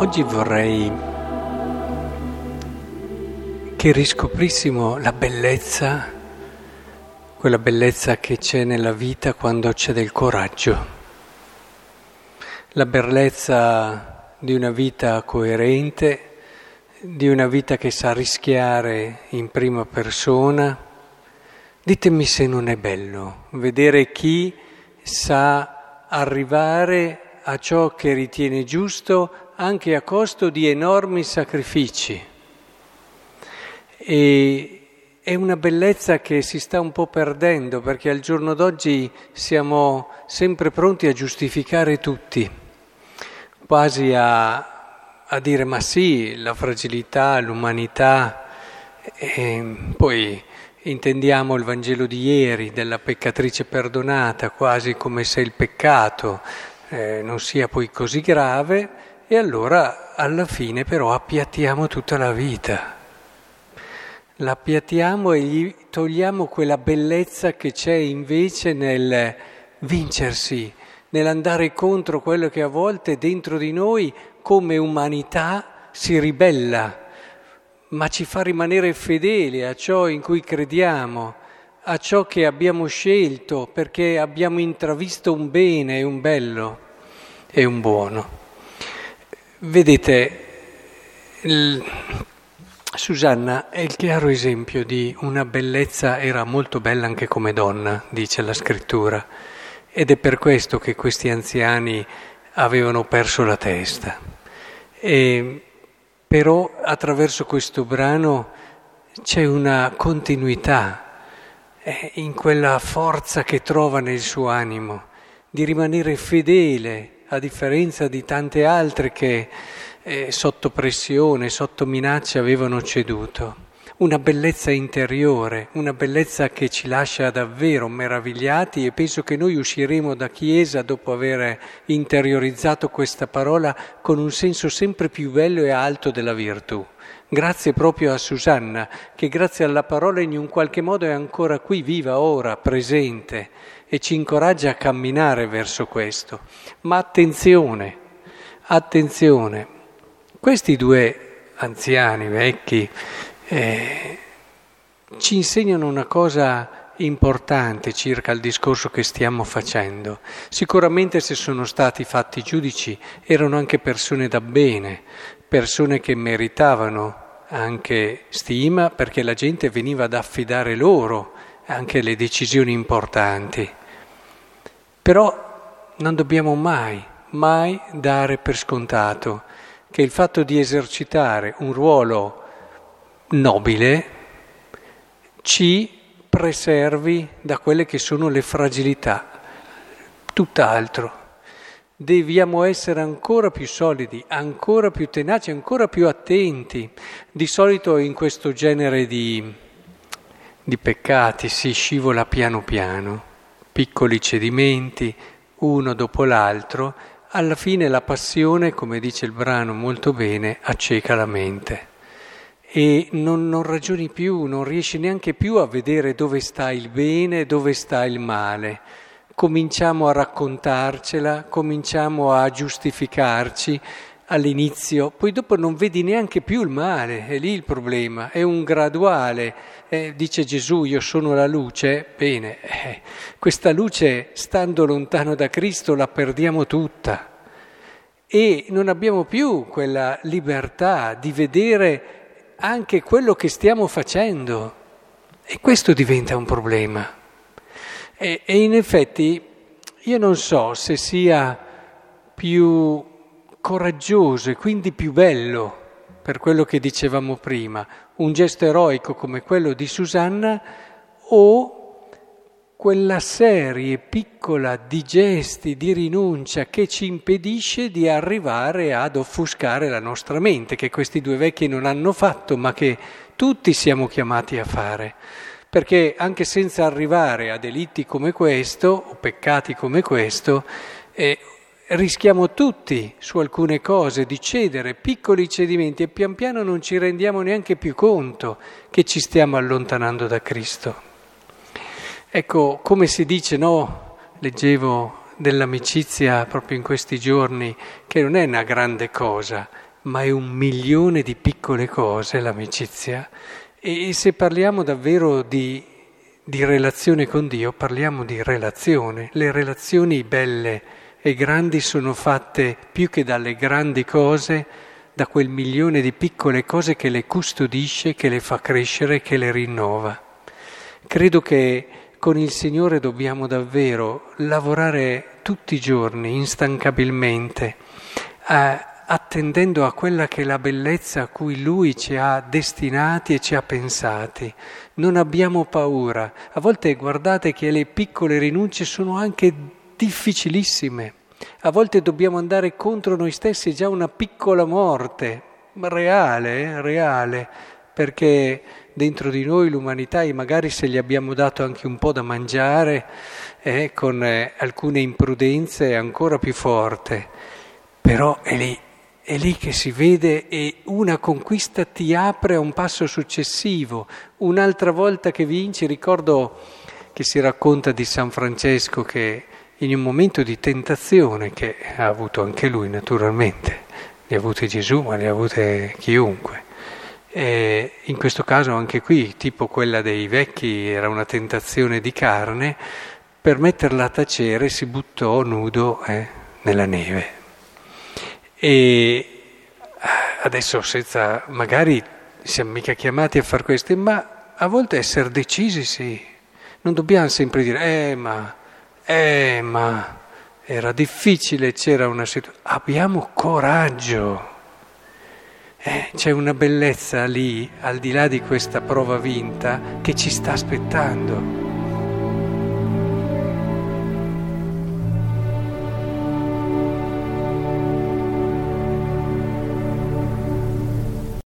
Oggi vorrei che riscoprissimo la bellezza, quella bellezza che c'è nella vita quando c'è del coraggio, la bellezza di una vita coerente, di una vita che sa rischiare in prima persona. Ditemi se non è bello vedere chi sa arrivare a ciò che ritiene giusto anche a costo di enormi sacrifici. E è una bellezza che si sta un po' perdendo perché al giorno d'oggi siamo sempre pronti a giustificare tutti, quasi a, a dire ma sì, la fragilità, l'umanità, e poi intendiamo il Vangelo di ieri della peccatrice perdonata quasi come se il peccato eh, non sia poi così grave e allora alla fine però appiattiamo tutta la vita. L'appiattiamo e gli togliamo quella bellezza che c'è invece nel vincersi, nell'andare contro quello che a volte dentro di noi come umanità si ribella, ma ci fa rimanere fedeli a ciò in cui crediamo, a ciò che abbiamo scelto perché abbiamo intravisto un bene un bello e un buono. Vedete, il... Susanna è il chiaro esempio di una bellezza, era molto bella anche come donna, dice la scrittura, ed è per questo che questi anziani avevano perso la testa. E, però attraverso questo brano c'è una continuità eh, in quella forza che trova nel suo animo di rimanere fedele a differenza di tante altre che eh, sotto pressione, sotto minaccia avevano ceduto. Una bellezza interiore, una bellezza che ci lascia davvero meravigliati e penso che noi usciremo da Chiesa dopo aver interiorizzato questa parola con un senso sempre più bello e alto della virtù. Grazie proprio a Susanna, che grazie alla parola in un qualche modo è ancora qui, viva ora, presente e ci incoraggia a camminare verso questo. Ma attenzione, attenzione, questi due anziani, vecchi, eh, ci insegnano una cosa importante circa il discorso che stiamo facendo. Sicuramente se sono stati fatti giudici erano anche persone da bene, persone che meritavano anche stima perché la gente veniva ad affidare loro anche le decisioni importanti. Però non dobbiamo mai, mai dare per scontato che il fatto di esercitare un ruolo nobile ci preservi da quelle che sono le fragilità, tutt'altro. Dobbiamo essere ancora più solidi, ancora più tenaci, ancora più attenti. Di solito in questo genere di, di peccati si scivola piano piano piccoli cedimenti, uno dopo l'altro, alla fine la passione, come dice il brano molto bene, acceca la mente e non, non, ragioni più, non riesci neanche più a vedere dove sta il bene e dove sta il male. Cominciamo a raccontarcela, cominciamo a giustificarci all'inizio, poi dopo non vedi neanche più il male, è lì il problema, è un graduale. Eh, dice Gesù, io sono la luce, bene, eh, questa luce stando lontano da Cristo la perdiamo tutta e non abbiamo più quella libertà di vedere anche quello che stiamo facendo e questo diventa un problema. E, e in effetti io non so se sia più coraggioso e quindi più bello, per quello che dicevamo prima, un gesto eroico come quello di Susanna o quella serie piccola di gesti di rinuncia che ci impedisce di arrivare ad offuscare la nostra mente, che questi due vecchi non hanno fatto, ma che tutti siamo chiamati a fare. Perché anche senza arrivare a delitti come questo, o peccati come questo, eh, rischiamo tutti su alcune cose di cedere piccoli cedimenti e pian piano non ci rendiamo neanche più conto che ci stiamo allontanando da Cristo. Ecco, come si dice, no? Leggevo dell'amicizia proprio in questi giorni, che non è una grande cosa, ma è un milione di piccole cose l'amicizia. E se parliamo davvero di, di relazione con Dio, parliamo di relazione. Le relazioni belle e grandi sono fatte più che dalle grandi cose, da quel milione di piccole cose che le custodisce, che le fa crescere, che le rinnova. Credo che con il Signore dobbiamo davvero lavorare tutti i giorni, instancabilmente, eh, attendendo a quella che è la bellezza a cui Lui ci ha destinati e ci ha pensati. Non abbiamo paura. A volte guardate che le piccole rinunce sono anche difficilissime. A volte dobbiamo andare contro noi stessi, già una piccola morte, reale, eh, reale, perché dentro di noi l'umanità e magari se gli abbiamo dato anche un po' da mangiare, eh, con eh, alcune imprudenze è ancora più forte, però è lì è lì che si vede e una conquista ti apre a un passo successivo. Un'altra volta che vinci, ricordo che si racconta di San Francesco che in un momento di tentazione, che ha avuto anche lui naturalmente, ne ha avute Gesù, ma ne ha avute chiunque. In questo caso anche qui, tipo quella dei vecchi, era una tentazione di carne, per metterla a tacere si buttò nudo eh, nella neve. E adesso senza, magari siamo mica chiamati a fare questo, ma a volte essere decisi sì. Non dobbiamo sempre dire, eh ma, eh ma, era difficile, c'era una situazione. Abbiamo coraggio. Eh, c'è una bellezza lì, al di là di questa prova vinta, che ci sta aspettando.